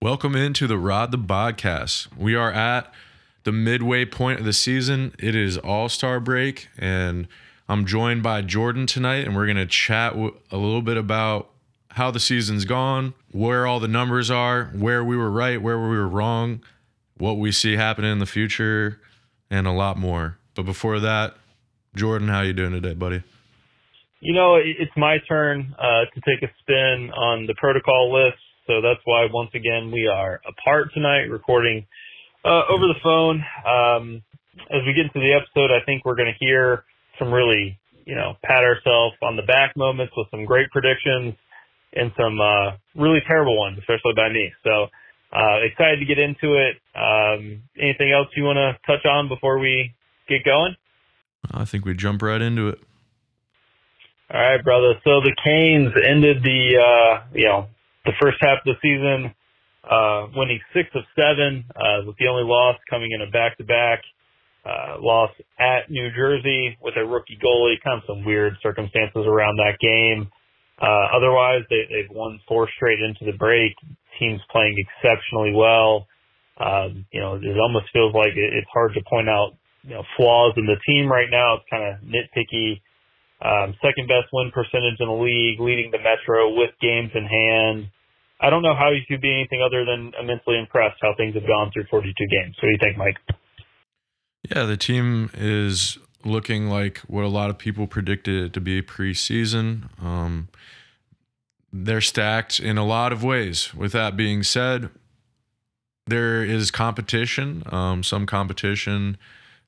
Welcome into the Rod the Podcast. We are at the midway point of the season. It is All Star break, and I'm joined by Jordan tonight, and we're going to chat a little bit about how the season's gone, where all the numbers are, where we were right, where we were wrong, what we see happening in the future, and a lot more. But before that, Jordan, how you doing today, buddy? You know, it's my turn uh, to take a spin on the protocol list. So that's why, once again, we are apart tonight, recording uh, over the phone. Um, as we get into the episode, I think we're going to hear some really, you know, pat ourselves on the back moments with some great predictions and some uh, really terrible ones, especially by me. So uh, excited to get into it. Um, anything else you want to touch on before we get going? I think we jump right into it. All right, brother. So the Canes ended the uh, you know the first half of the season uh, winning six of seven, uh, with the only loss coming in a back-to-back uh, loss at New Jersey with a rookie goalie. Kind of some weird circumstances around that game. Uh, otherwise, they, they've won four straight into the break. Teams playing exceptionally well. Um, you know, it almost feels like it, it's hard to point out you know flaws in the team right now. It's kind of nitpicky. Um, second best win percentage in the league, leading the Metro with games in hand. I don't know how you could be anything other than immensely impressed how things have gone through 42 games. What do you think, Mike? Yeah, the team is looking like what a lot of people predicted it to be preseason. Um, they're stacked in a lot of ways. With that being said, there is competition, um, some competition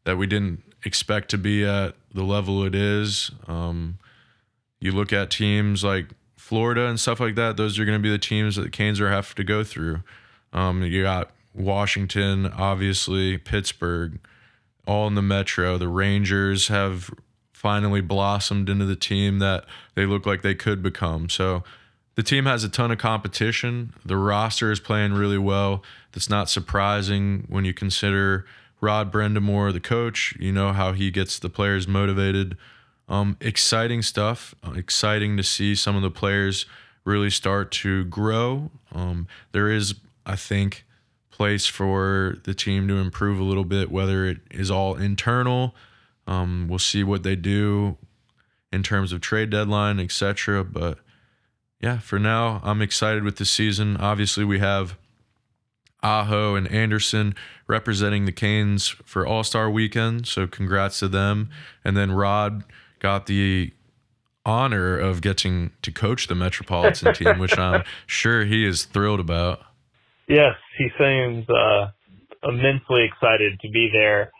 that we didn't expect to be at the level it is. Um, you look at teams like Florida and stuff like that; those are going to be the teams that the Canes are have to go through. Um, you got Washington, obviously Pittsburgh, all in the Metro. The Rangers have finally blossomed into the team that they look like they could become. So the team has a ton of competition. The roster is playing really well. That's not surprising when you consider Rod Brind'Amour, the coach. You know how he gets the players motivated. Um, exciting stuff. Uh, exciting to see some of the players really start to grow. Um, there is, I think, place for the team to improve a little bit, whether it is all internal. Um, we'll see what they do in terms of trade deadline, etc. But yeah, for now, I'm excited with the season. Obviously, we have Aho and Andersen representing the Canes for All Star Weekend, so congrats to them. And then Rod got the honor of getting to coach the Metropolitan team, which I'm sure he is thrilled about. Yes, he seems uh, immensely excited to be there.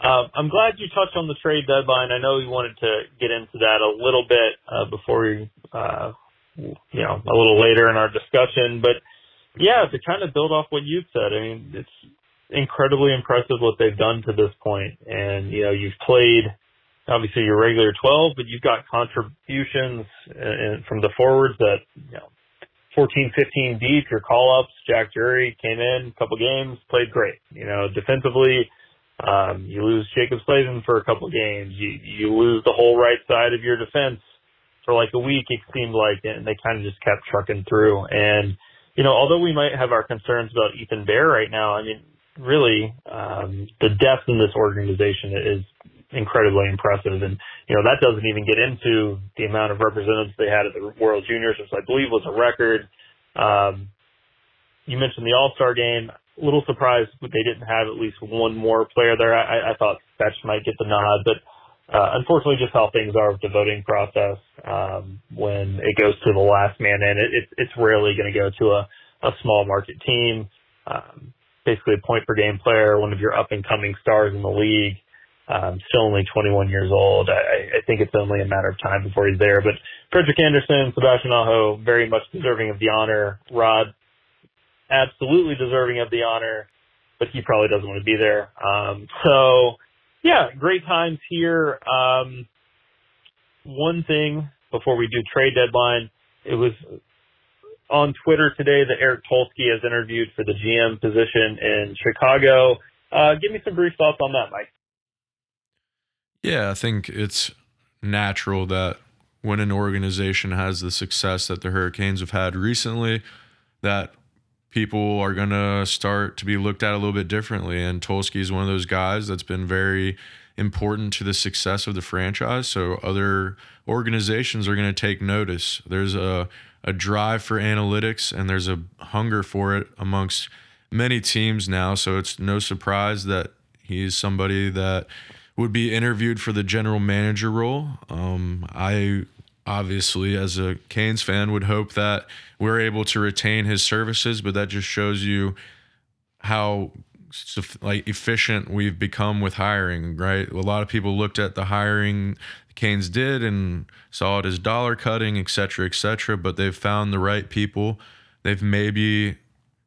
Um, I'm glad you touched on the trade deadline. I know we wanted to get into that a little bit uh, before we, uh, you know, a little later in our discussion. But yeah, to kind of build off what you've said, I mean, it's incredibly impressive what they've done to this point. And you know, you've played obviously your regular 12, but you've got contributions uh, from the forwards that you know 14, 15 deep, your call ups. Jack Drury came in a couple games, played great. You know, defensively, um, you lose Jaccob Slavin for a couple games. You, you lose the whole right side of your defense for like a week, it seemed like, and they kind of just kept trucking through. And, you know, although we might have our concerns about Ethan Bear right now, I mean, really, um, the depth in this organization is incredibly impressive. And, you know, that doesn't even get into the amount of representatives they had at the World Juniors, which I believe was a record. Um, you mentioned the All Star game. A little surprised they didn't have at least one more player there. I, I thought Fetch might get the nod, but uh, unfortunately, just how things are with the voting process, um, when it goes to the last man in, it, it, it's rarely going to go to a, a small market team. Um, basically, a point per game player, one of your up and coming stars in the league um, still only 21 years old. I, I think it's only a matter of time before he's there. But Frederik Andersen, Sebastian Aho, very much deserving of the honor. Rod, absolutely deserving of the honor, but he probably doesn't want to be there. Um, so, yeah, great times here. Um, one thing before we do trade deadline, it was on Twitter today that Eric Tulsky has interviewed for the GM position in Chicago. Uh, give me some brief thoughts on that, Mike. Yeah, I think it's natural that when an organization has the success that the Hurricanes have had recently, that people are going to start to be looked at a little bit differently. And Tulsky is one of those guys that's been very important to the success of the franchise. So other organizations are going to take notice. There's a, a drive for analytics and there's a hunger for it amongst many teams now. So it's no surprise that he's somebody that would be interviewed for the general manager role. Um, I obviously, as a Canes fan, would hope that we're able to retain his services, but that just shows you how like efficient we've become with hiring, right? A lot of people looked at the hiring Canes did and saw it as dollar cutting, et cetera, et cetera, but they've found the right people. They've maybe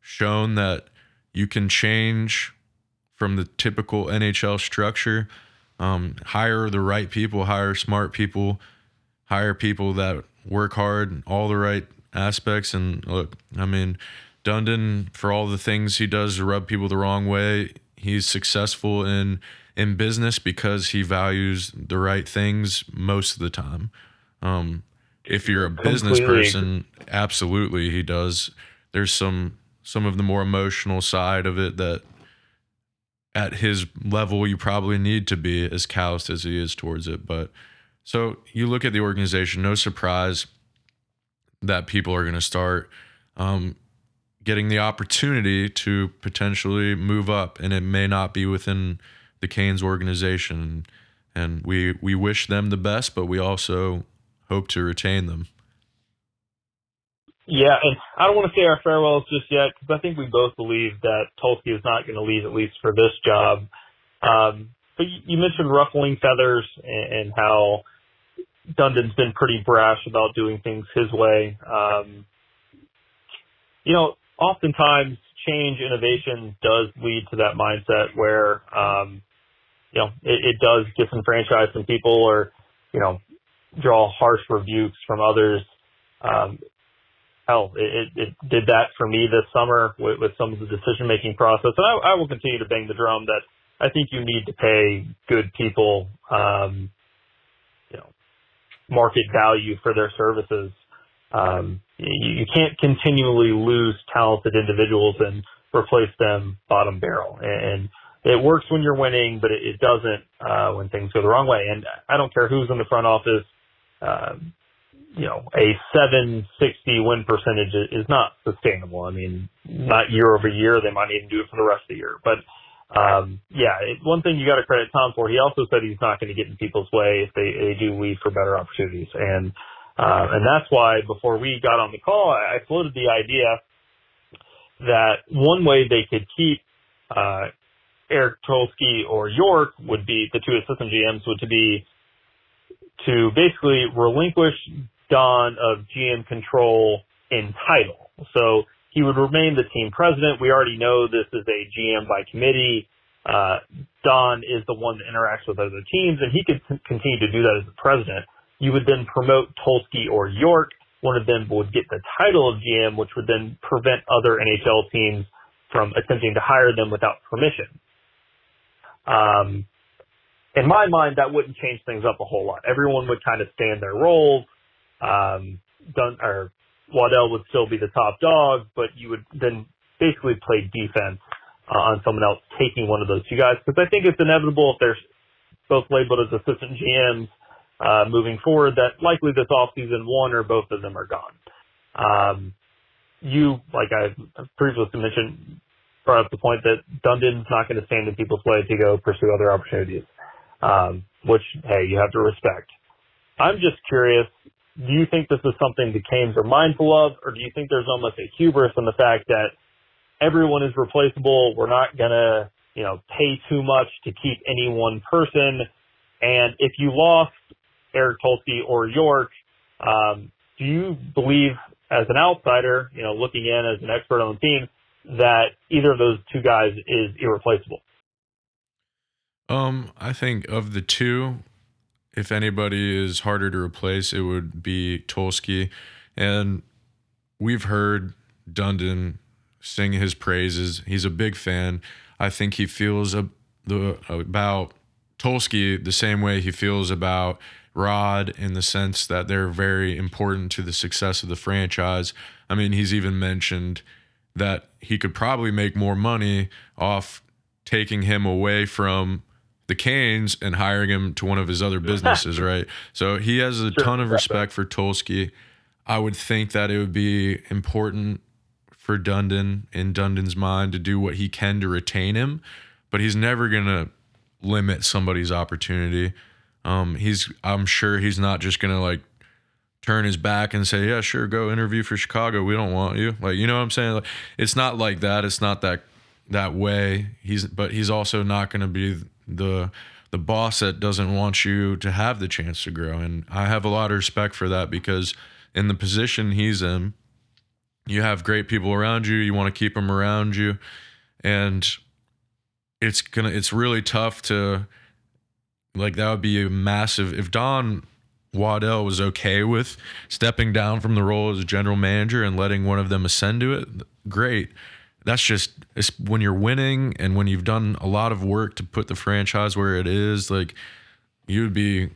shown that you can change from the typical NHL structure, um, hire the right people, hire smart people, hire people that work hard, all the right aspects. And look, I mean, Dundon, for all the things he does to rub people the wrong way, he's successful in in business because he values the right things most of the time. Um, if you're a business Completely. person, absolutely he does. There's some some of the more emotional side of it that at his level you probably need to be as calloused as he is towards it. But so you look at the organization, no surprise that people are going to start um, getting the opportunity to potentially move up, and it may not be within the Canes organization. And we we wish them the best, but we also hope to retain them. Yeah, and I don't want to say our farewells just yet because I think we both believe that Tulsky is not going to leave at least for this job. Um, but you, you mentioned ruffling feathers and, and how Dundon's been pretty brash about doing things his way. Um, you know, oftentimes change innovation does lead to that mindset where, um, you know, it, it does disenfranchise some people or, you know, draw harsh rebukes from others. Um, hell, it, it, it did that for me this summer with, with some of the decision making process. And I, I will continue to bang the drum that I think you need to pay good people, um, you know, market value for their services. Um, you, you can't continually lose talented individuals and replace them bottom barrel. And it works when you're winning, but it, it doesn't uh, when things go the wrong way. And I don't care who's in the front office. Uh, you know, a 760 win percentage is not sustainable. I mean, not year over year. They might even do it for the rest of the year. But um, yeah, it, one thing you got to credit Tom for. He also said he's not going to get in people's way if they, they do leave for better opportunities, and uh, and that's why before we got on the call, I, I floated the idea that one way they could keep uh, Eric Tulsky or Yorke would be the two assistant GMs would to be to basically relinquish Don of GM control in title. So he would remain the team president. We already know this is a GM by committee. Uh, Don is the one that interacts with other teams, and he could continue to do that as the president. You would then promote Tulsky or Yorke. One of them would get the title of GM, which would then prevent other NHL teams from attempting to hire them without permission. Um, in my mind, that wouldn't change things up a whole lot. Everyone would kind of stay in their roles. Um, Dun, or Waddell would still be the top dog, but you would then basically play defense uh, on someone else taking one of those two guys. Because I think it's inevitable if they're both labeled as assistant GMs uh, moving forward that likely this offseason one or both of them are gone. Um, you, like I previously mentioned, brought up the point that Dundon's not going to stand in people's way to go pursue other opportunities, um, which, hey, you have to respect. I'm just curious do you think this is something the Canes are mindful of, or do you think there's almost a hubris in the fact that everyone is replaceable? We're not gonna, you know, pay too much to keep any one person. And if you lost Eric Tulsky or Yorke, um, do you believe, as an outsider, you know, looking in as an expert on the team, that either of those two guys is irreplaceable? Um, I think of the two, if anybody is harder to replace, it would be Tulsky. And we've heard Dundon sing his praises. He's a big fan. I think he feels a, the, about Tulsky the same way he feels about Rod in the sense that they're very important to the success of the franchise. I mean, he's even mentioned that he could probably make more money off taking him away from the Canes and hiring him to one of his other businesses, right? So he has a ton of respect for Tulsky. I would think that it would be important for Dundon in Dundon's mind to do what he can to retain him, but he's never gonna limit somebody's opportunity. Um, he's I'm sure he's not just gonna like turn his back and say, "Yeah, sure, go interview for Chicago. We don't want you." Like, you know what I'm saying? Like, it's not like that. It's not that that way. He's but he's also not going to be the the boss that doesn't want you to have the chance to grow. And I have a lot of respect for that because in the position he's in, you have great people around you. You want to keep them around you, and it's gonna. It's really tough to like that would be a massive if Don Waddell was okay with stepping down from the role as general manager and letting one of them ascend to it, great. That's just it's when you're winning and when you've done a lot of work to put the franchise where it is, like you'd be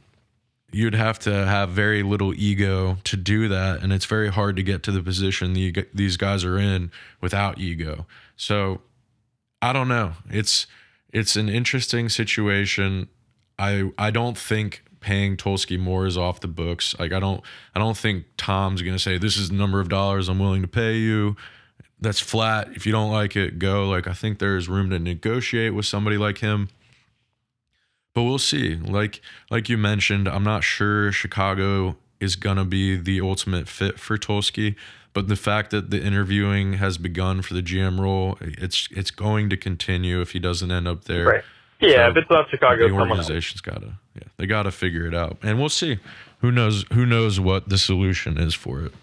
you'd have to have very little ego to do that and it's very hard to get to the position the, these guys are in without ego. So I don't know. It's it's an interesting situation. I I don't think paying Tulsky more is off the books. Like I don't I don't think Tom's gonna say this is the number of dollars I'm willing to pay you. That's flat. If you don't like it, go. Like I think there's room to negotiate with somebody like him. But we'll see. Like like you mentioned, I'm not sure Chicago is gonna be the ultimate fit for Tulsky. But the fact that the interviewing has begun for the GM role, it's it's going to continue if he doesn't end up there. Right. Yeah, so if it's not Chicago, the organization's got to yeah, they got to figure it out, and we'll see. Who knows? Who knows what the solution is for it?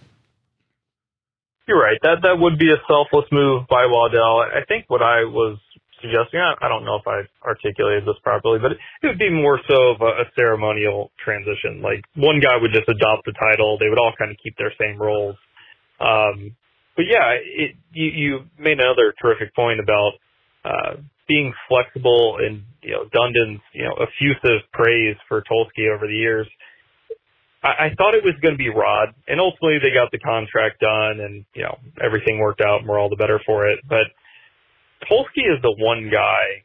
You're right. That that would be a selfless move by Waddell. I think what I was suggesting, I, I don't know if I articulated this properly, but it, it would be more so of a, a ceremonial transition. Like one guy would just adopt the title; they would all kind of keep their same roles. Um, but yeah, it, you, you made another terrific point about uh, being flexible and you know Dundon's you know effusive praise for Tulsky over the years. I, I thought it was going to be Rod, and ultimately they got the contract done, and you know everything worked out, and we're all the better for it. But Tulsky is the one guy,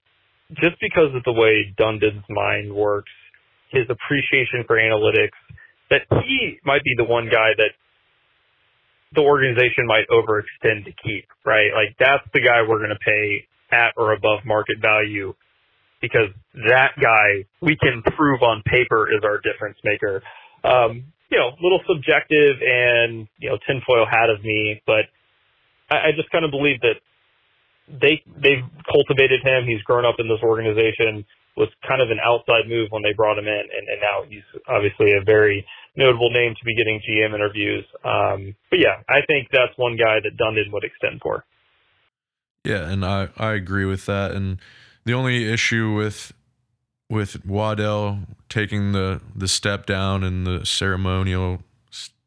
just because of the way Dundon's mind works, his appreciation for analytics, that he might be the one guy that the organization might overextend to keep, right? Like that's the guy we're going to pay at or above market value because that guy we can prove on paper is our difference maker. Um, you know, a little subjective and, you know, tinfoil hat of me, but I, I just kind of believe that they, they've cultivated him. He's grown up in this organization was kind of an outside move when they brought him in. And, and now he's obviously a very notable name to be getting GM interviews. Um, but yeah, I think that's one guy that Dundon would extend for. Yeah, and I I agree with that. And the only issue with with Waddell taking the the step down in the ceremonial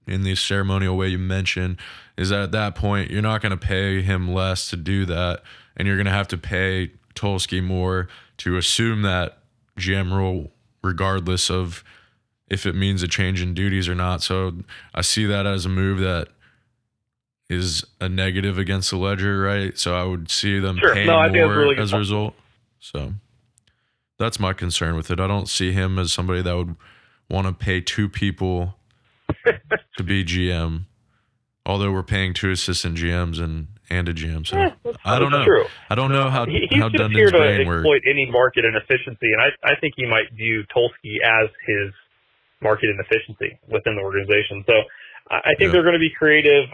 in the ceremonial way you mentioned is that at that point you're not going to pay him less to do that, and you're going to have to pay Tulsky more to assume that GM role, regardless of if it means a change in duties or not. So I see that as a move that is a negative against the ledger, right? So I would see them sure. paying no, more really as a result. So that's my concern with it. I don't see him as somebody that would want to pay two people to be GM, although we're paying two assistant GMs and and a GM. So yeah, I don't know. True. I don't know how he, he's how just here to exploit work. any market inefficiency, and I I think he might view Tulsky as his market inefficiency within the organization. So I think yeah. they're going to be creative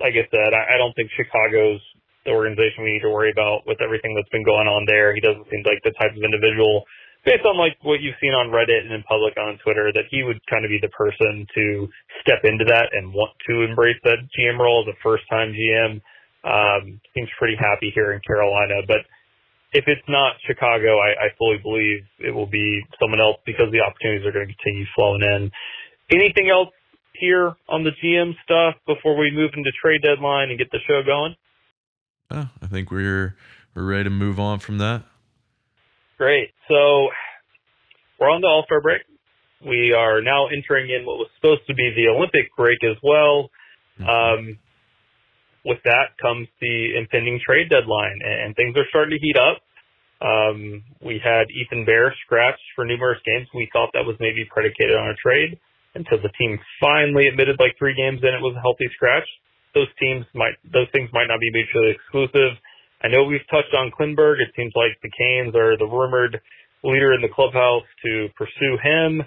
like I said, I, I don't think Chicago's the organization we need to worry about with everything that's been going on there. He doesn't seem like the type of individual, based on like what you've seen on Reddit and in public on Twitter, that he would kind of be the person to step into that and want to embrace that GM role as a first time GM. Um, seems pretty happy here in Carolina, but if it's not Chicago, I, I fully believe it will be someone else because the opportunities are going to continue flowing in. Anything else here on the GM stuff before we move into trade deadline and get the show going? Oh, I think we're we're ready to move on from that. Great. So we're on the All Star break. We are now entering in what was supposed to be the Olympic break as well. Mm-hmm. Um, with that comes the impending trade deadline, and things are starting to heat up. Um, we had Ethan Bear scratched for numerous games. We thought that was maybe predicated on a trade until the team finally admitted like three games in it was a healthy scratch. Those teams might, those things might not be mutually exclusive. I know we've touched on Klingberg. It seems like the Canes are the rumored leader in the clubhouse to pursue him.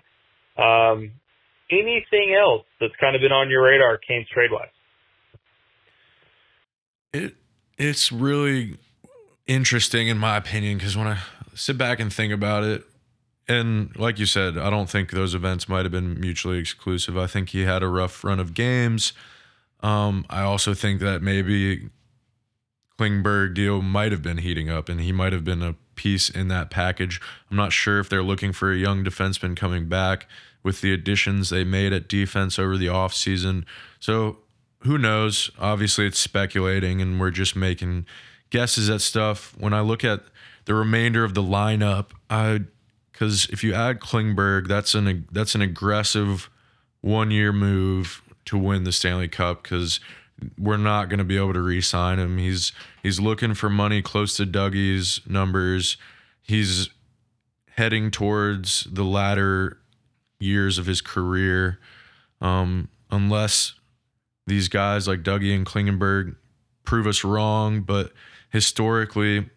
Um, anything else that's kind of been on your radar, Canes trade wise? It it's really interesting in my opinion because when I sit back and think about it, and like you said, I don't think those events might have been mutually exclusive. I think he had a rough run of games. Um, I also think that maybe Klingberg deal might have been heating up, and he might have been a piece in that package. I'm not sure if they're looking for a young defenseman coming back with the additions they made at defense over the offseason. So who knows? Obviously, it's speculating, and we're just making guesses at stuff. When I look at the remainder of the lineup, I because if you add Klingberg, that's an that's an aggressive one year move to win the Stanley Cup because we're not going to be able to re-sign him. He's he's looking for money close to Dougie's numbers. He's heading towards the latter years of his career. Um, unless these guys like Dougie and Klingberg prove us wrong, but historically,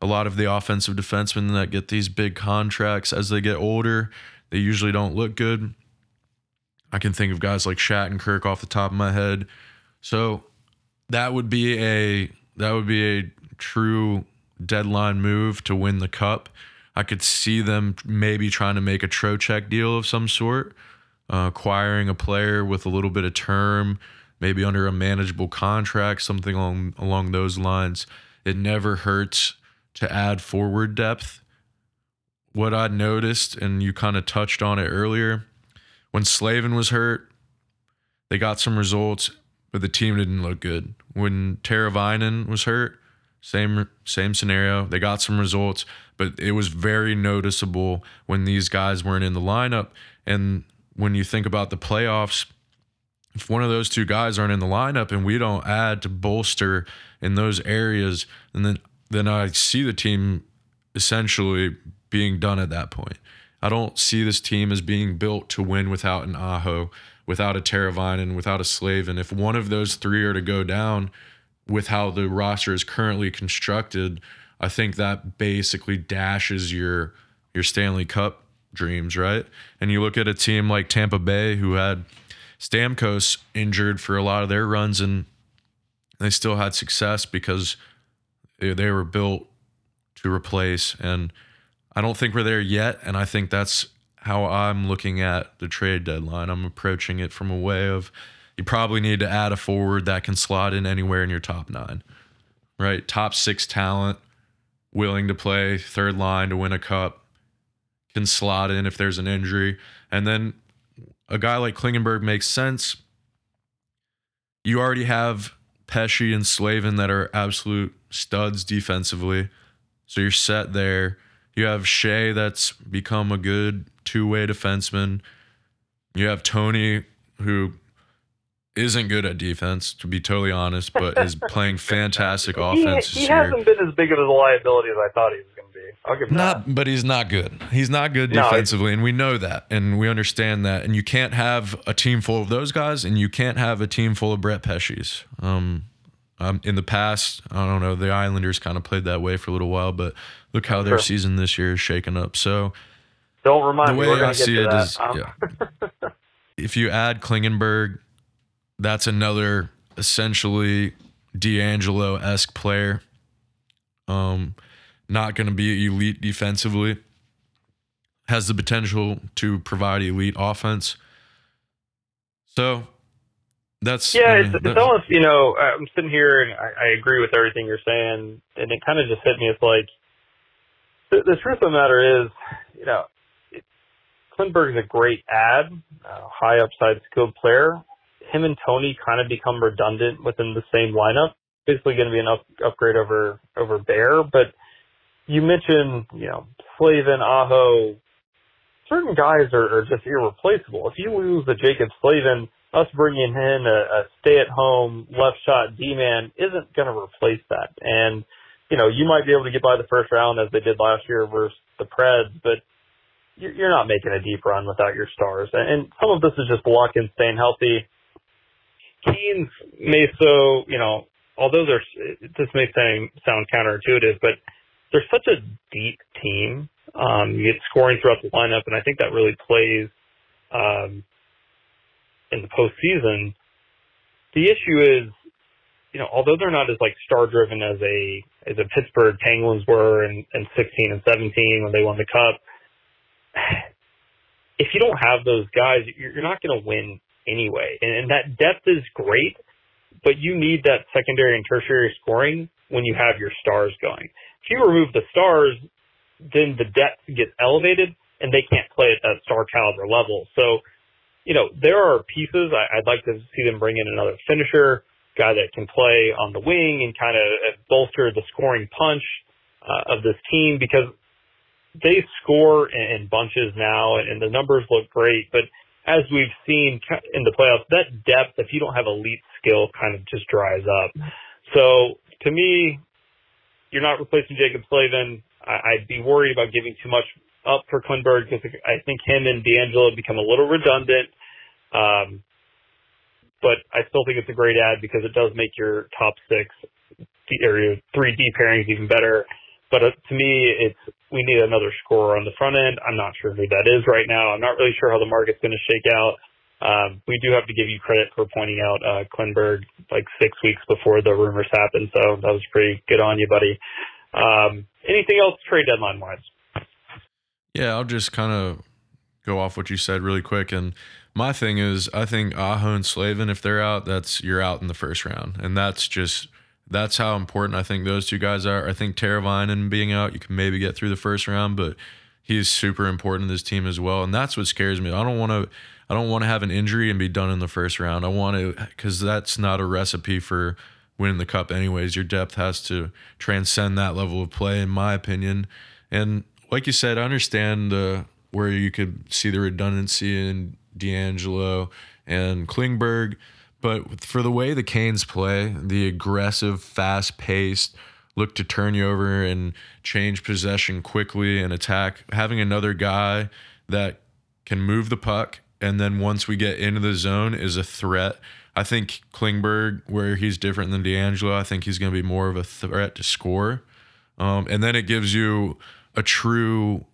a lot of the offensive defensemen that get these big contracts as they get older, they usually don't look good. I can think of guys like Shattenkirk off the top of my head so that would be a that would be a true deadline move to win the cup. I could see them maybe trying to make a Trocheck deal of some sort, uh, acquiring a player with a little bit of term, maybe under a manageable contract, something along along those lines. It never hurts to add forward depth. What I noticed, and you kind of touched on it earlier, when Slavin was hurt, they got some results but the team didn't look good. When Teravainen was hurt, same same scenario. They got some results, but it was very noticeable when these guys weren't in the lineup. And when you think about the playoffs, if one of those two guys aren't in the lineup and we don't add to bolster in those areas, and then then I see the team essentially being done at that point. I don't see this team as being built to win without an Aho without a Teravainen, without a Slavin, if one of those three are to go down with how the roster is currently constructed, I think that basically dashes your your Stanley Cup dreams, right? And you look at a team like Tampa Bay who had Stamkos injured for a lot of their runs and they still had success because they were built to replace and I don't think we're there yet and I think that's how I'm looking at the trade deadline. I'm approaching it from a way of you probably need to add a forward that can slot in anywhere in your top nine, right? Top six talent, willing to play third line to win a cup, can slot in if there's an injury. And then a guy like Klingberg makes sense. You already have Pesce and Slavin that are absolute studs defensively. So you're set there. You have Skjei that's become a good two way defenseman. You have Tony, who isn't good at defense, to be totally honest, but is playing fantastic offense. He, he hasn't been as big of a liability as I thought he was going to be. I'll give not, that. But he's not good. He's not good defensively, and we know that, and we understand that. And you can't have a team full of those guys, and you can't have a team full of Brett Pesce's. Um, um, in the past, I don't know, the Islanders kind of played that way for a little while, but look how their sure. season this year is shaken up. So don't remind the me. way I see it is, um, yeah. if you add Klingberg, that's another essentially DeAngelo esque player. Um, not going to be elite defensively. Has the potential to provide elite offense. So that's yeah. I mean, it's, it's almost you know I'm sitting here and I, I agree with everything you're saying, and it kind of just hit me. It's like the, the truth of the matter is, you know, Klingberg's a great ad, uh, high upside skilled player. Him and Tony kind of become redundant within the same lineup. Basically going to be an up, upgrade over, over Bear, but you mentioned, you know, Slavin, Aho, certain guys are, are just irreplaceable. If you lose the Jaccob Slavin, us bringing in a, a stay-at-home left shot D-man isn't going to replace that. And you know, you might be able to get by the first round as they did last year versus the Preds, but you're not making a deep run without your stars. And some of this is just luck and staying healthy. Canes may so, you know, although there's, this may sound counterintuitive, but they're such a deep team. Um, you get scoring throughout the lineup, and I think that really plays um, in the postseason. The issue is, you know, although they're not as like star driven as a as a Pittsburgh Penguins were in, in 16 and 17 when they won the Cup, if you don't have those guys, you're, not going to win anyway. And, and that depth is great, but you need that secondary and tertiary scoring when you have your stars going. If you remove the stars, then the depth gets elevated and they can't play at that star caliber level. So, you know, there are pieces I, I'd like to see them bring in another finisher, guy that can play on the wing and kind of bolster the scoring punch uh, of this team because they score in bunches now and the numbers look great, but as we've seen in the playoffs, that depth, if you don't have elite skill, kind of just dries up. So to me, you're not replacing Jaccob Slavin. I'd be worried about giving too much up for Klingberg because I think him and DeAngelo become a little redundant. Um, but I still think it's a great ad because it does make your top six or your three D pairings even better. But uh, to me, it's we need another scorer on the front end. I'm not sure who that is right now. I'm not really sure how the market's going to shake out. Um, we do have to give you credit for pointing out uh, Klingberg like six weeks before the rumors happened, so that was pretty good on you, buddy. Um, anything else trade deadline wise? Yeah, I'll just kind of go off what you said really quick. And my thing is, I think Aho and Slavin, if they're out, that's you're out in the first round, and that's just that's how important I think those two guys are. I think Teravainen being out, you can maybe get through the first round, but he's super important to this team as well, and that's what scares me. I don't want to. I don't want to have an injury and be done in the first round. I want to because that's not a recipe for winning the cup. Anyways, your depth has to transcend that level of play, in my opinion. And like you said, I understand uh, where you could see the redundancy in DeAngelo and Klingberg but for the way the Canes play, the aggressive, fast paced, look to turn you over and change possession quickly and attack, having another guy that can move the puck and then once we get into the zone is a threat. I think Klingberg, where he's different than DeAngelo, I think he's going to be more of a threat to score. Um, and then it gives you a true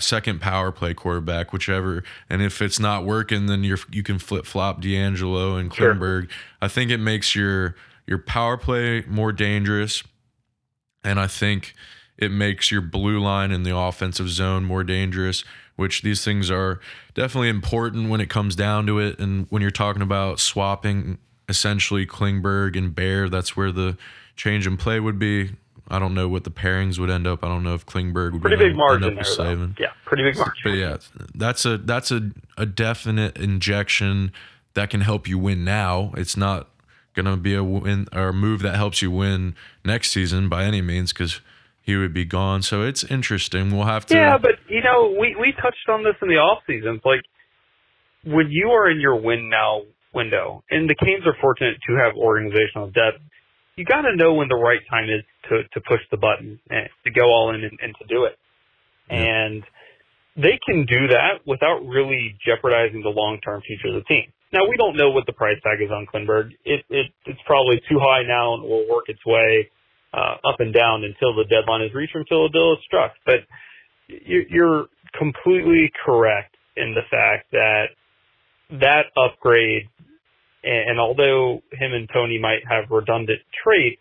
second power play quarterback, whichever. And if it's not working, then you you can flip flop DeAngelo and Klingberg. Sure. I think it makes your your power play more dangerous, and I think it makes your blue line in the offensive zone more dangerous. Which these things are definitely important when it comes down to it, and when you're talking about swapping essentially Klingberg and Bear, that's where the change in play would be. I don't know what the pairings would end up. I don't know if Klingberg would pretty big margin there. Though. Yeah, pretty big margin. But yeah, that's a that's a, a definite injection that can help you win now. It's not gonna be a win or a move that helps you win next season by any means because he would be gone. So it's interesting. We'll have to. Yeah, but you know, we we touched on this in the off season. It's like when you are in your win now window, and the Canes are fortunate to have organizational depth you got to know when the right time is to to push the button and to go all in and, and to do it. Yeah. And they can do that without really jeopardizing the long term future of the team. Now we don't know what the price tag is on Klingberg. It, it it's probably too high now and will work its way uh, up and down until the deadline is reached, until a deal is struck. But you're completely correct in the fact that that upgrade and although him and Tony might have redundant traits,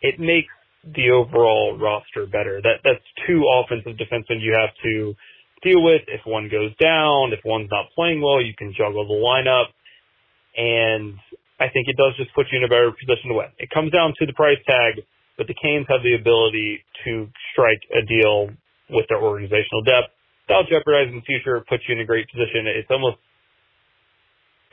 it makes the overall roster better. That that's two offensive defensemen you have to deal with. If one goes down, if one's not playing well, you can juggle the lineup. And I think it does just put you in a better position to win. It comes down to the price tag, but the Canes have the ability to strike a deal with their organizational depth without jeopardizing the future, put you in a great position. It's almost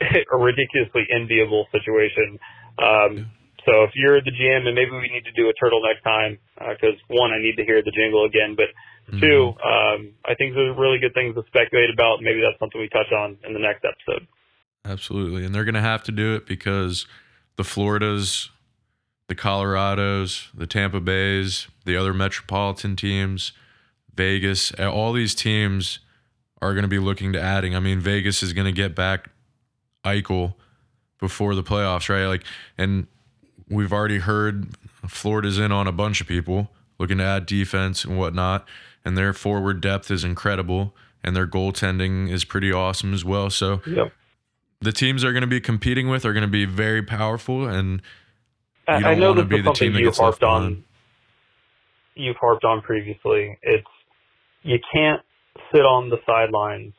a ridiculously enviable situation. Um, so if you're the GM, and maybe we need to do a turtle next time, because uh, one, I need to hear the jingle again, but mm-hmm. two, um, I think there's really good things to speculate about. Maybe that's something we touch on in the next episode. Absolutely. And they're going to have to do it because the Floridas, the Colorados, the Tampa Bays, the other metropolitan teams, Vegas, all these teams are going to be looking to adding. I mean, Vegas is going to get back Eichel before the playoffs, right? Like, and we've already heard Florida's in on a bunch of people looking to add defense and whatnot, and their forward depth is incredible, and their goaltending is pretty awesome as well. So, yep. the teams they're going to be competing with are going to be very powerful, and don't I know want to be the team that gets harped on. You've harped on previously. It's you can't sit on the sidelines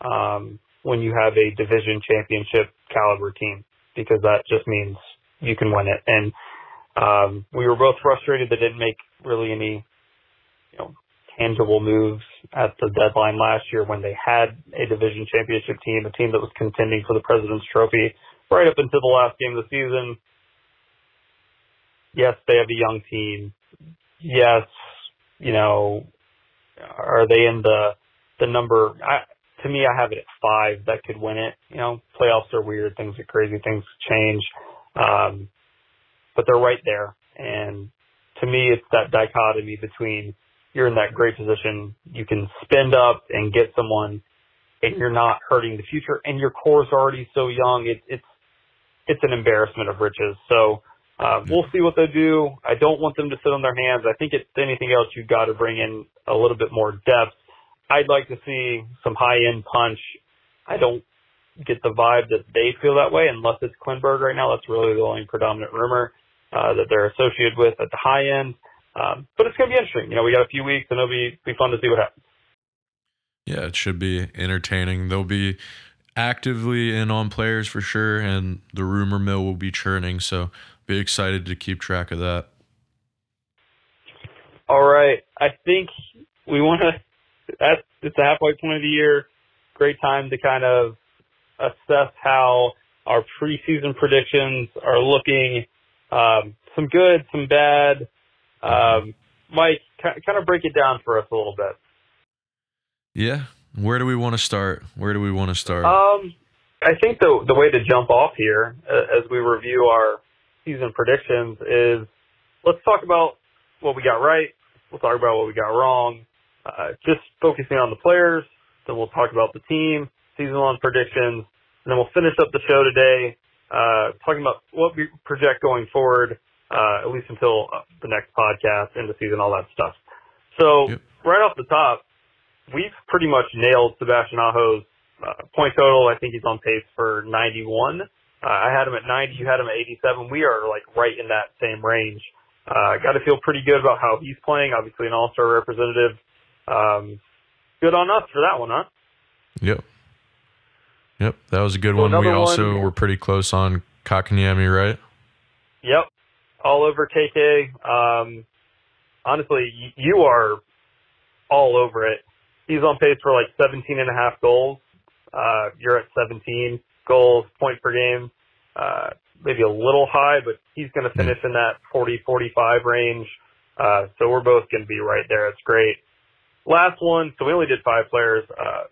um, when you have a division championship caliber team because that just means you can win it. And um, we were both frustrated that didn't make really any, you know, tangible moves at the deadline last year when they had a division championship team, a team that was contending for the President's Trophy right up until the last game of the season. Yes, they have a young team. Yes, you know, are they in the the number? I, to me, I have it at five that could win it. You know, playoffs are weird. Things are crazy. Things change. Um, but they're right there. And to me, it's that dichotomy between you're in that great position. You can spend up and get someone and you're not hurting the future and your core is already so young. It, it's, it's an embarrassment of riches. So, uh, we'll see what they do. I don't want them to sit on their hands. I think it's anything else, you've got to bring in a little bit more depth. I'd like to see some high end punch. I don't get the vibe that they feel that way unless it's Klingberg right now. That's really the only predominant rumor uh, that they're associated with at the high end. Um, but it's going to be interesting. You know, we got a few weeks and it'll be, be fun to see what happens. Yeah, it should be entertaining. They'll be actively in on players for sure, and the rumor mill will be churning. So be excited to keep track of that. All right. I think we want to, that's, it's the halfway point of the year. Great time to kind of assess how our preseason predictions are looking. Um, some good, some bad. Um, Mike, kind of break it down for us a little bit. Yeah. Where do we want to start? Where do we want to start? Um, I think the the way to jump off here uh, as we review our season predictions is let's talk about what we got right. We'll talk about what we got wrong. Uh, just focusing on the players. Then we'll talk about the team, season long predictions, and then we'll finish up the show today uh, talking about what we project going forward, uh, at least until uh, the next podcast, end of season, all that stuff. So yep. right off the top, we've pretty much nailed Sebastian Aho's uh, point total. I think he's on pace for 91. Uh, I had him at 90. You had him at 87. We are like right in that same range. Uh, got to feel pretty good about how he's playing. Obviously, an All-Star representative. Um, good on us for that one, huh? Yep. Yep, that was a good so one. We also one, were pretty close on Kotkaniemi, right? Yep, all over KK. Um, honestly, you are all over it. He's on pace for like 17 and a half goals. Uh, you're at 17 goals, point per game. Uh, maybe a little high, but he's going to finish in that 40, 45 range. Uh, so we're both going to be right there. It's great. Last one. So we only did five players. Uh,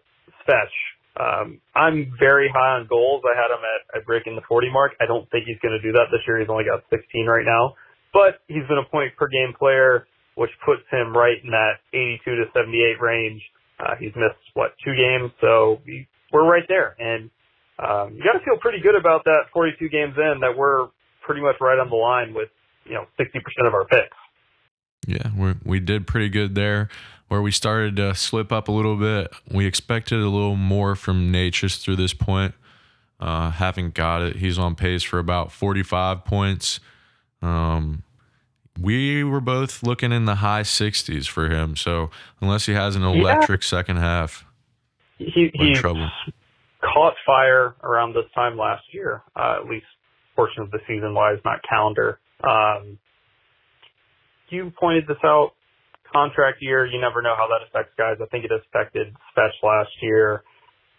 Fetch um, I'm very high on goals. I had him at, at breaking the 40 mark. I don't think he's going to do that this year. He's only got 16 right now, but he's been a point per game player, which puts him right in that 82 to 78 range. Uh, he's missed what two games, so we, we're right there. And um, you got to feel pretty good about that 42 games in that we're pretty much right on the line with you know 60% of our picks. Yeah, we we did pretty good there where we started to slip up a little bit. We expected a little more from Necas through this point. Uh, haven't got it. He's on pace for about 45 points. Um, we were both looking in the high 60s for him. So unless he has an electric yeah. second half, he, he trouble. Caught fire around this time last year, uh, at least portion of the season wise, not calendar. Um, you pointed this out contract year, you never know how that affects guys. I think it affected Spetch last year.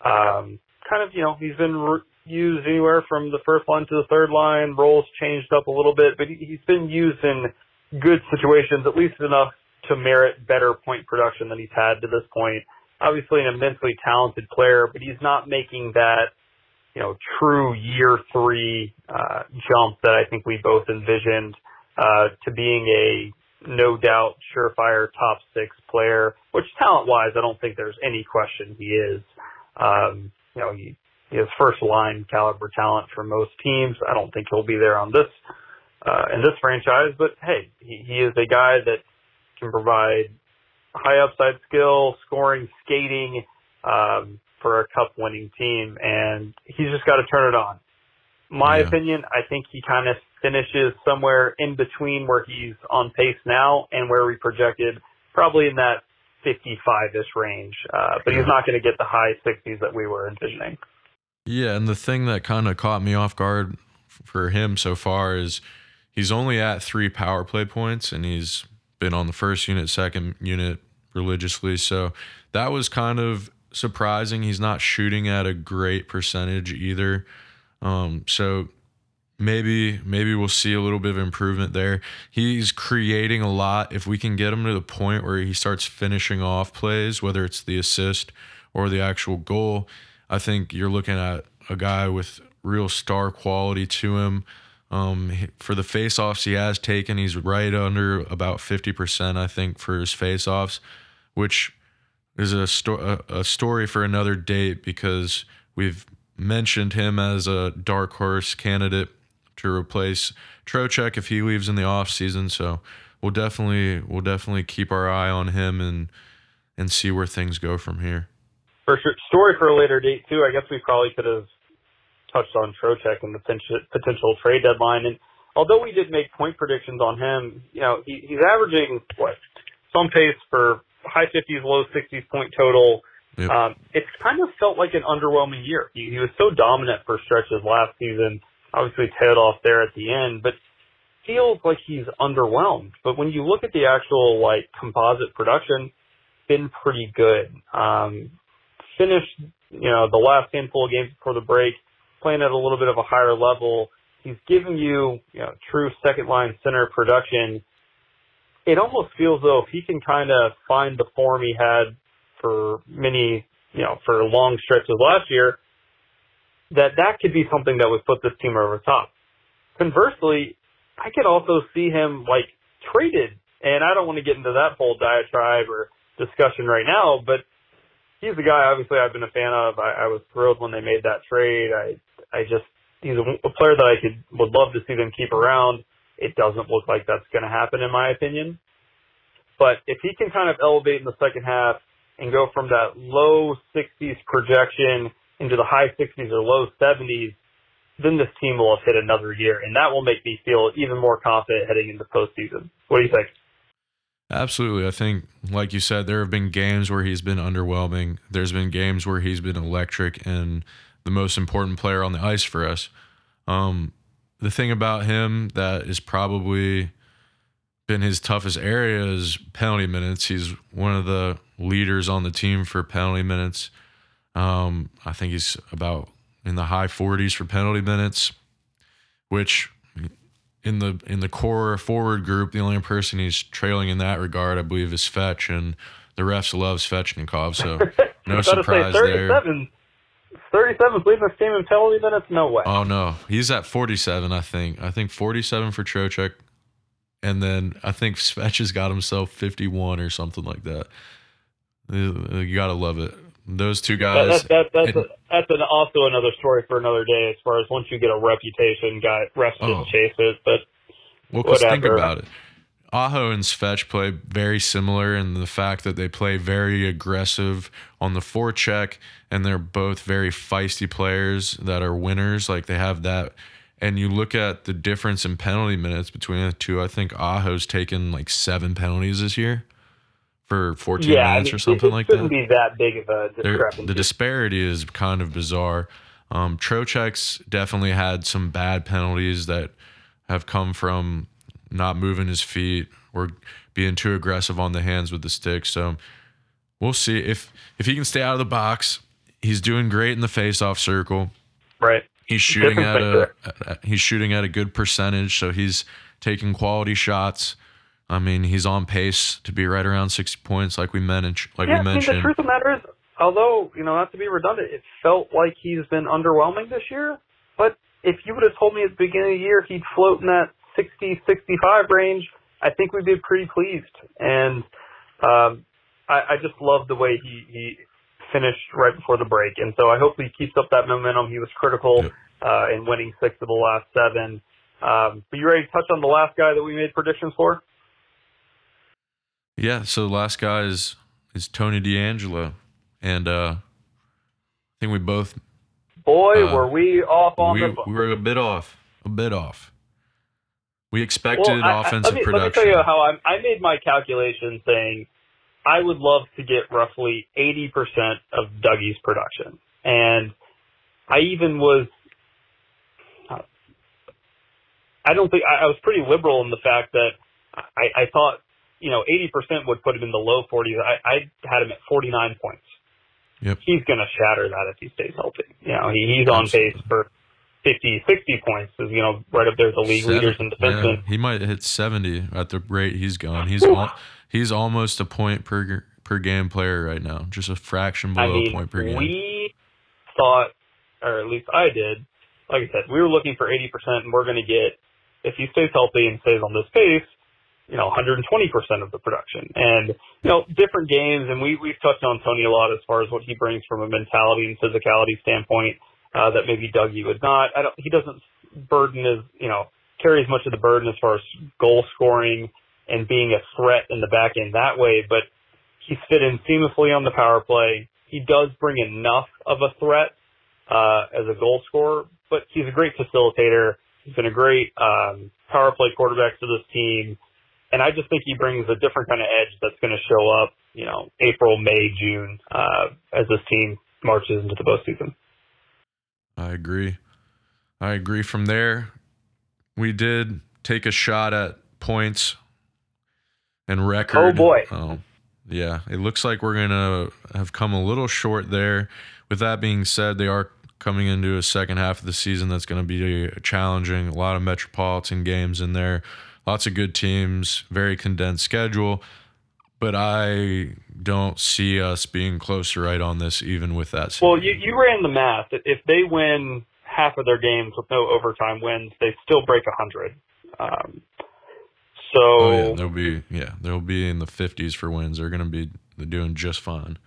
Um, kind of, you know, he's been re- used anywhere from the first line to the third line. Roles changed up a little bit, but he, he's been used in good situations, at least enough to merit better point production than he's had to this point. Obviously, an immensely talented player, but he's not making that you know, true year three uh, jump that I think we both envisioned uh, to being a no doubt surefire top six player, which talent wise, I don't think there's any question he is. Um, you know, he, he has first line caliber talent for most teams. I don't think he'll be there on this uh, in this franchise, but hey, he, he is a guy that can provide high upside skill, scoring, skating um, for a cup winning team, and he's just got to turn it on. My yeah. opinion, I think he kind of finishes somewhere in between where he's on pace now and where we projected, probably in that 55-ish range. Uh, but he's not going to get the high 60s that we were envisioning. Yeah, and the thing that kind of caught me off guard for him so far is he's only at three power play points, and he's been on the first unit, second unit religiously. So that was kind of surprising. He's not shooting at a great percentage either. Um, so maybe maybe we'll see a little bit of improvement there. He's creating a lot. If we can get him to the point where he starts finishing off plays, whether it's the assist or the actual goal, I think you're looking at a guy with real star quality to him. Um, for the faceoffs he has taken, he's right under about 50%, I think, for his faceoffs, which is a, sto- a, a story for another date because we've mentioned him as a dark horse candidate to replace Trocheck if he leaves in the off season. So we'll definitely we'll definitely keep our eye on him and and see where things go from here. For sure, story for a later date too. I guess we probably could have touched on Trocheck and the potential, trade deadline. And although we did make point predictions on him, you know he, he's averaging what some pace for high 50s, low 60s point total. Yep. Um, it's kind of felt like an underwhelming year. He, he was so dominant for stretches last season obviously tailed off there at the end, but feels like he's underwhelmed. But when you look at the actual like composite production, been pretty good. Um, finished, you know, the last handful of games before the break, playing at a little bit of a higher level. He's giving you, you know, true second line center production. It almost feels though if he can kind of find the form he had for many, you know, for long stretches last year, that that could be something that would put this team over the top. Conversely, I could also see him like traded, and I don't want to get into that whole diatribe or discussion right now, but he's a guy obviously I've been a fan of. I, I was thrilled when they made that trade. I I just he's a, a player that I could would love to see them keep around. It doesn't look like that's going to happen in my opinion. But if he can kind of elevate in the second half and go from that low 60s projection into the high 60s or low 70s, then this team will have hit another year, and that will make me feel even more confident heading into postseason. What do you think? Absolutely. I think, like you said, there have been games where he's been underwhelming. There's been games where he's been electric and the most important player on the ice for us. Um, the thing about him that is probably been his toughest area is penalty minutes. He's one of the leaders on the team for penalty minutes. Um, I think he's about in the high 40s for penalty minutes, which in the in the core forward group, the only person he's trailing in that regard, I believe, is Svetch, and the refs love Svechnikov, so no surprise there. 37 leading this team in penalty minutes? No way. Oh no, he's at 47. I think. I think 47 for Trocheck, and then I think Svetch has got himself 51 or something like that. You gotta love it. Those two guys. That, that, that's and, a, that's an, also another story for another day. As far as once you get a reputation, guy refs oh. just chase it. But well, because think about it. Aho and Svetch play very similar in the fact that they play very aggressive on the forecheck, and they're both very feisty players that are winners. Like they have that. And you look at the difference in penalty minutes between the two. I think Aho's taken like seven penalties this year for 14 yeah, minutes or something it, it like that. Be that big of a discrepancy. the disparity is kind of bizarre. Um, definitely had some bad penalties that have come from not moving his feet or being too aggressive on the hands with the stick. So we'll see if if he can stay out of the box. He's doing great in the face-off circle. Right. He's shooting at a, a he's shooting at a good percentage, so he's taking quality shots. I mean, he's on pace to be right around 60 points, like we mentioned. Like yeah, we mentioned. I mean, the truth of the matter is, although, you know, not to be redundant, it felt like he's been underwhelming this year. But if you would have told me at the beginning of the year he'd float in that 60, 65 range, I think we'd be pretty pleased. And um, I, I just love the way he, he finished right before the break. And so I hope he keeps up that momentum. He was critical yep. uh, in winning six of the last seven. Um, but you ready to touch on the last guy that we made predictions for? Yeah. So the last guy is is Tony DeAngelo, and uh, I think we both. Boy, uh, were we off on we, the. We were a bit off. A bit off. We expected well, offensive I, I, let me, production. Let me tell you how I, I made my calculation saying I would love to get roughly 80% of Dougie's production. And I even was, I don't think, I, I was pretty liberal in the fact that I, I thought, you know, 80% would put him in the low 40s. I, I had him at 49 points. Yep. He's going to shatter that if he stays healthy. You know, he, he's on pace for 50, 60 points is, you know, right up there with the league Seven, leaders in defensemen. Yeah, he might hit 70 at the rate he's going. He's all, he's almost a point per per game player right now, just a fraction below I mean, a point per game. We thought, or at least I did, like I said, we were looking for 80%, and we're going to get, if he stays healthy and stays on this pace, you know, 120% of the production. And, you know, different games, and we, we've touched on Tony a lot as far as what he brings from a mentality and physicality standpoint uh, that maybe Dougie would not. I don't, he doesn't burden as, you know, carry as much of the burden as far as goal scoring and being a threat in the back end that way, but he's fit in seamlessly on the power play. He does bring enough of a threat uh, as a goal scorer, but he's a great facilitator. He's been a great um, power play quarterback to this team, and I just think he brings a different kind of edge that's going to show up, you know, April, May, June uh, as this team marches into the postseason. I agree. I agree. From there, we did take a shot at points and record. Oh boy. Oh, yeah. It looks like we're gonna have come a little short there. With that being said, they are coming into a second half of the season that's going to be challenging. A lot of metropolitan games in there, lots of good teams, very condensed schedule. But I don't see us being close to right on this, even with that. Season. Well, you, you ran the math. If they win half of their games with no overtime wins, they still break a hundred. Um, so oh, yeah, they'll be yeah they'll be in the 50s for wins. They're going to be doing just fine.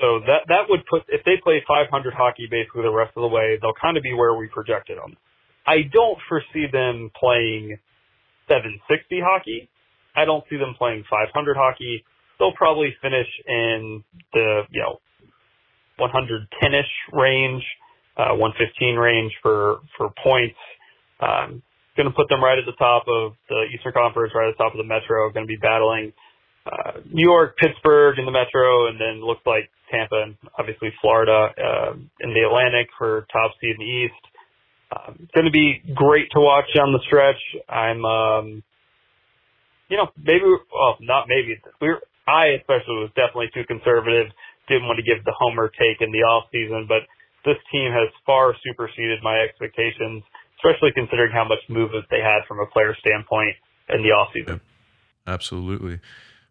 So that that would put if they play 500 hockey basically the rest of the way, they'll kind of be where we projected them. I don't foresee them playing 760 hockey. I don't see them playing 500 hockey. They'll probably finish in the you know 110ish range, uh, 115 range for for points. Um, going to put them right at the top of the Eastern Conference, right at the top of the Metro. Going to be battling uh, New York, Pittsburgh in the Metro, and then looks like Tampa and obviously Florida uh, in the Atlantic for top seed in the East. Um, it's going to be great to watch down the stretch. I'm, um, you know, maybe, well, not maybe. We were, I especially was definitely too conservative. Didn't want to give the homer take in the off season, but this team has far superseded my expectations especially considering how much movement they had from a player standpoint in the off offseason. Absolutely.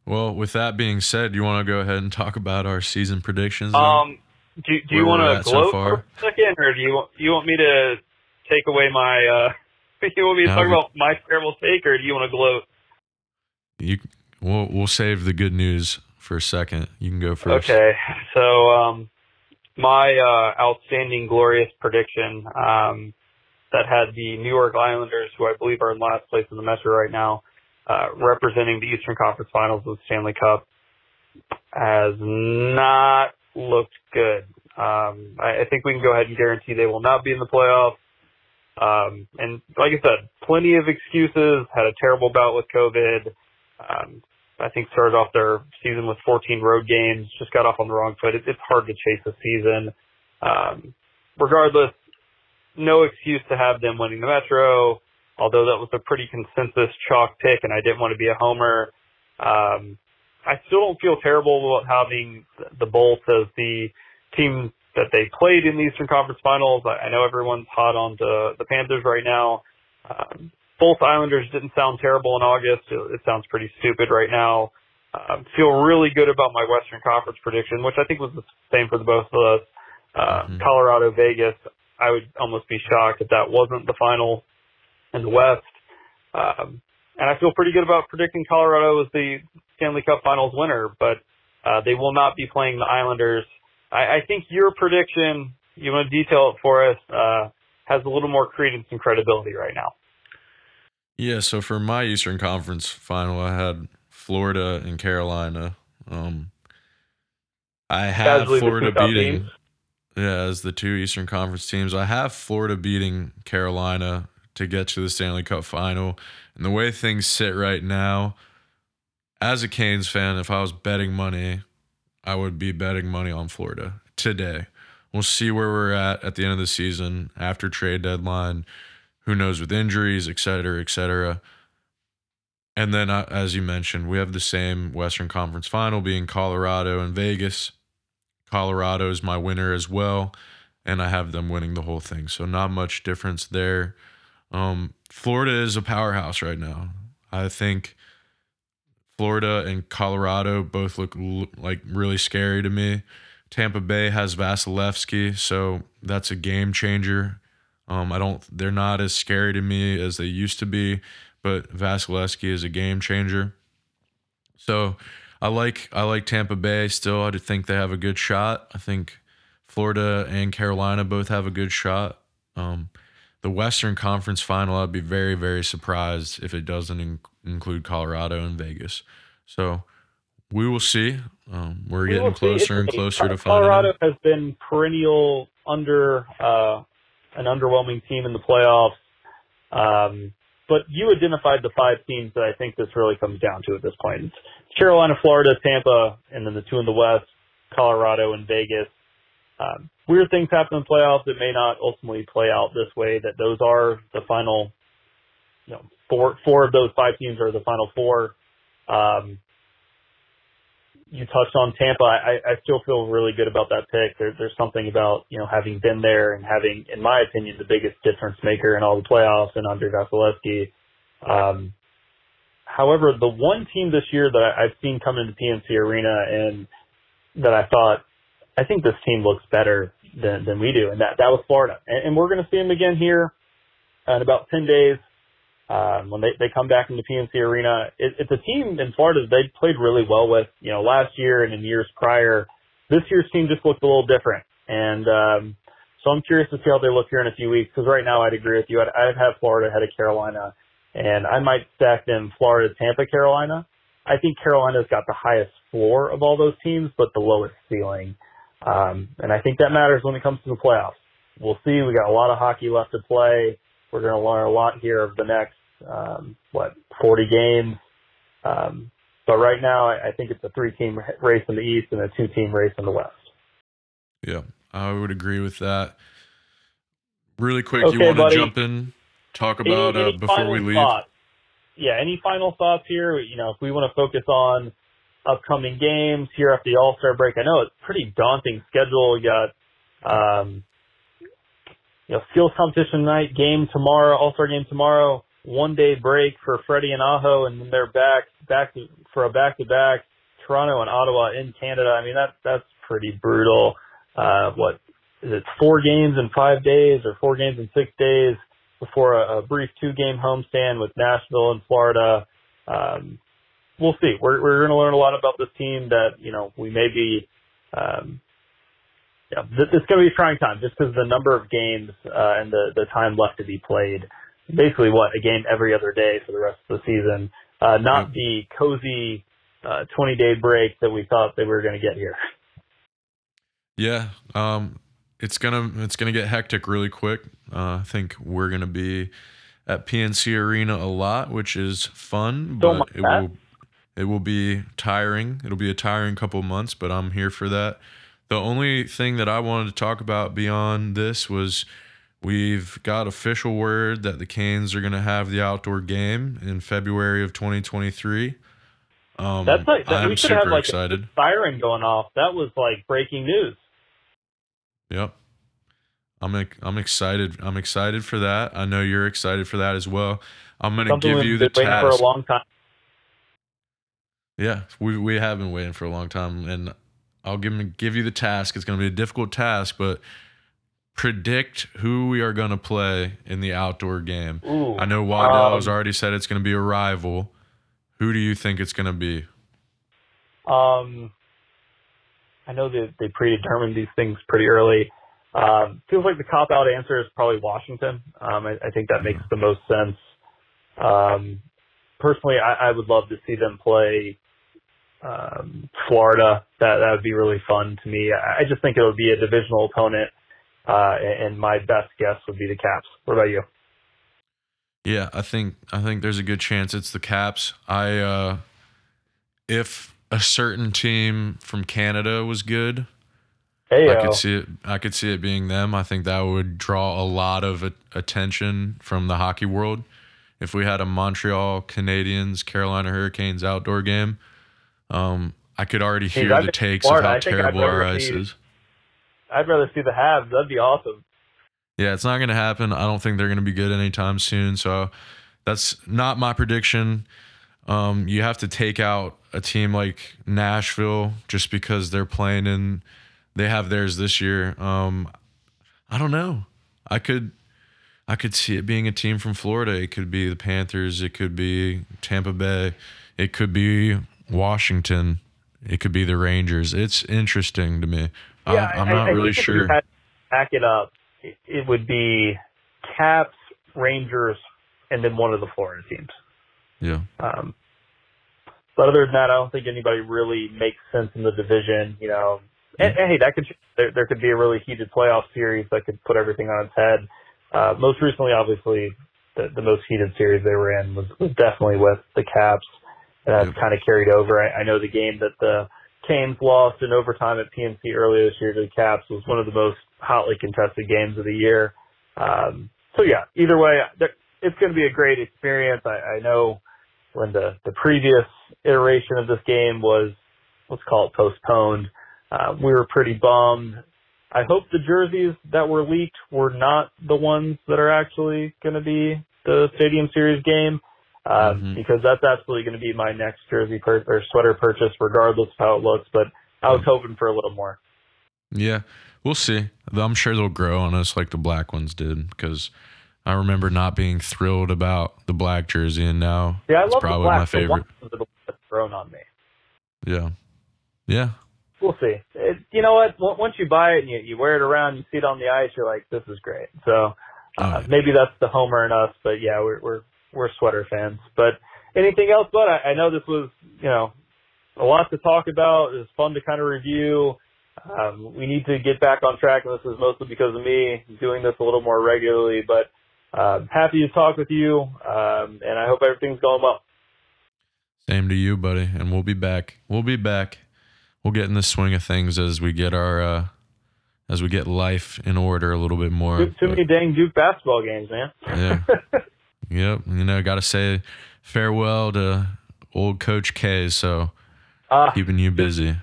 Well, with that being said, you want to go ahead and talk about our season predictions? Um, do, do you want to gloat so for a second, or do you want you want me to take away my? Uh, you want me to talk about my terrible take, or do you want to gloat? You, we'll we'll save the good news for a second. You can go first. Okay, so um, my uh, outstanding, glorious prediction. Um, that had the New York Islanders, who I believe are in last place in the Metro right now, uh, representing the Eastern Conference Finals of the Stanley Cup, has not looked good. Um, I, I think we can go ahead and guarantee they will not be in the playoffs. Um, and like I said, plenty of excuses. Had a terrible bout with COVID. Um, I think started off their season with 14 road games. Just got off on the wrong foot. It, it's hard to chase a season. Um, regardless, no excuse to have them winning the Metro, although that was a pretty consensus chalk pick and I didn't want to be a homer. Um, I still don't feel terrible about having the Bolts as the team that they played in the Eastern Conference Finals. I, I know everyone's hot on the, the Panthers right now. Um, both Islanders didn't sound terrible in August. It, it sounds pretty stupid right now. Uh, feel really good about my Western Conference prediction, which I think was the same for the both of us. Uh, mm-hmm. Colorado, Vegas. I would almost be shocked if that wasn't the final in the West. Um, and I feel pretty good about predicting Colorado as the Stanley Cup Finals winner, but uh, they will not be playing the Islanders. I, I think your prediction, you want to detail it for us, uh, has a little more credence and credibility right now. Yeah, so for my Eastern Conference final, I had Florida and Carolina. Um, I have Florida beating. Teams. Yeah, as the two Eastern Conference teams, I have Florida beating Carolina to get to the Stanley Cup final. And the way things sit right now, as a Canes fan, if I was betting money, I would be betting money on Florida today. We'll see where we're at at the end of the season after trade deadline. Who knows with injuries, et cetera, et cetera. And then, uh, as you mentioned, we have the same Western Conference final being Colorado and Vegas. Colorado is my winner as well, and I have them winning the whole thing. So, not much difference there. Um, Florida is a powerhouse right now. I think Florida and Colorado both look l- like really scary to me. Tampa Bay has Vasilevskiy, so that's a game changer. Um, I don't. They're not as scary to me as they used to be, but Vasilevskiy is a game changer. So I like I like Tampa Bay still. I think they have a good shot. I think Florida and Carolina both have a good shot. Um, the Western Conference Final, I'd be very very surprised if it doesn't in- include Colorado and Vegas. So we will see. Um, we're we getting closer and closer to finding. Colorado has been perennial under uh, an underwhelming team in the playoffs. Um, but you identified the five teams that I think this really comes down to at this point. It's Carolina, Florida, Tampa, and then the two in the West, Colorado and Vegas. Um, weird things happen in playoffs that may not ultimately play out this way. That those are the final, you know, four four of those five teams are the final four. Um, you touched on Tampa. I, I still feel really good about that pick. There, there's something about you know having been there and having, in my opinion, the biggest difference maker in all the playoffs and Andrei Vasilevskiy. Um, however, the one team this year that I, I've seen come into PNC Arena and that I thought, I think this team looks better than than we do, and that that was Florida. And, and we're going to see them again here in about ten days um, when they, they come back into PNC Arena. It, it's a team in Florida they played really well with, you know, last year and in years prior. This year's team just looked a little different. And um, so I'm curious to see how they look here in a few weeks because right now I'd agree with you. I'd, I'd have Florida ahead of Carolina, and I might stack them Florida, Tampa, Carolina. I think Carolina's got the highest floor of all those teams, but the lowest ceiling. Um, and I think that matters when it comes to the playoffs. We'll see. We got a lot of hockey left to play. We're going to learn a lot here over the next um, what 40 games. Um, but right now, I, I think it's a three-team race in the East and a two-team race in the West. Yeah, I would agree with that. Really quick, okay, you want to jump in, talk about any, any uh, before we leave? Thoughts? Yeah, any final thoughts here? You know, if we want to focus on upcoming games here after the All Star break, I know it's pretty daunting schedule. You got um, you know skills competition night, game tomorrow, All Star game tomorrow one day break for Freddie and Aho, and then they're back back to, for a back to back Toronto and Ottawa in Canada. I mean that that's pretty brutal. Uh, what is it? Four games in five days, or four games in six days before a, a brief two game homestand with Nashville and Florida. Um, we'll see. We're we're going to learn a lot about this team that you know we may be. Um, yeah, is going to be trying time just because the number of games uh, and the the time left to be played basically what a game every other day for the rest of the season. Uh, not the cozy uh, 20 day break that we thought they were going to get here. Yeah, um, it's gonna it's gonna get hectic really quick. Uh, I think we're gonna be at PNC Arena a lot, which is fun, but it will it will be tiring. It'll be a tiring couple months, but I'm here for that. The only thing that I wanted to talk about beyond this was We've got official word that the Canes are going to have the outdoor game in February of 2023. Um, That's like that, I'm we should super have like excited. a siren going off. That was like breaking news. Yep. I'm I'm excited. I'm excited for that. I know you're excited for that as well. I'm going to give you the task. for a long time. Yeah, we we have been waiting for a long time, and I'll give give you the task. It's going to be a difficult task, but predict who we are going to play in the outdoor game. Ooh, I know Waddell um, has already said it's going to be a rival. Who do you think it's going to be? Um, I know that they predetermined these things pretty early. Um, feels like the cop out answer is probably Washington. Um, I, I think that makes the most sense. Um, personally, I, I would love to see them play um, Florida. That that would be really fun to me. I, I just think it would be a divisional opponent, uh, and, my best guess would be the Caps. What about you? Yeah, I think I think there's a good chance it's the Caps. I uh if a certain team from Canada was good, Hey, I could see it I could see it being them. I think that would draw a lot of a- attention from the hockey world. If we had a Montreal Canadiens Carolina Hurricanes outdoor game, um I could already hear the takes of how I think I'd terrible our ice see- is. I'd rather see the Habs. That'd be awesome. Yeah, it's not going to happen. I don't think they're going to be good anytime soon. So that's not my prediction. Um, you have to take out a team like Nashville just because they're playing in. They have theirs this year. Um, I don't know. I could, I could see it being a team from Florida. It could be the Panthers. It could be Tampa Bay. It could be Washington. It could be the Rangers. It's interesting to me. Yeah, I, I'm not I really think if sure. you had to back it up, it, it would be Caps, Rangers, and then one of the Florida teams. yeah. Um, but other than that, I don't think anybody really makes sense in the division. You know, and, and hey, that could there, there could be a really heated playoff series that could put everything on its head. Uh, most recently, obviously, the, the most heated series they were in was, was definitely with the Caps, that's Yep. kind of carried over. I, I know the game that the Canes lost in overtime at PNC earlier this year to the Caps was one of the most hotly contested games of the year. Um, so yeah, either way, it's going to be a great experience. I, I know when the, the previous iteration of this game was, let's call it postponed, uh, we were pretty bummed. I hope the jerseys that were leaked were not the ones that are actually going to be the Stadium Series game, uh, Mhm. because that's absolutely going to be my next jersey pur- or sweater purchase, regardless of how it looks. But I was hoping for a little more. Yeah, we'll see. I'm sure they'll grow on us like the black ones did because I remember not being thrilled about the black jersey, and now Yeah, I it's love the probably black. my favorite. the that's grown on me. Yeah, yeah, We'll see. It, you know what? Once you buy it and you, you wear it around, you see it on the ice, you're like, this is great. So uh, Oh, yeah. maybe that's the homer in us, but yeah, we're we're we're sweater fans. But anything else? But I, I know this was you know a lot to talk about. It was fun to kind of review. Um, we need to get back on track, and this is mostly because of me doing this a little more regularly. But um, happy to talk with you, um, and I hope everything's going well. same to you, buddy. And we'll be back. We'll be back. We'll get in the swing of things as we get our uh as we get life in order a little bit more. Too, too many dang Duke basketball games, man. Yeah. yep. You know, got to say farewell to old Coach K. So uh, keeping you busy.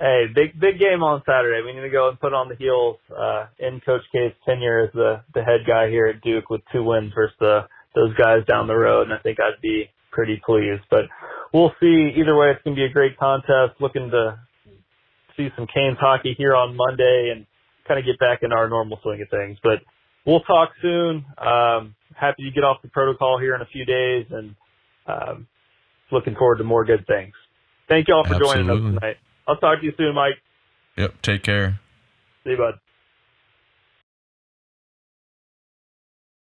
Hey, big big game on Saturday. We need to go and put on the heels uh, in Coach K's tenure as the the head guy here at Duke with two wins versus the those guys down the road, and I think I'd be pretty pleased. But we'll see. Either way, it's gonna be a great contest. Looking to see some Canes hockey here on Monday and kind of get back in our normal swing of things. But we'll talk soon. Um, happy to get off the protocol here in a few days, and um, looking forward to more good things. Thank you all for joining Absolutely. us tonight. I'll talk to you soon, Mike. Yep. Take care. See you, bud.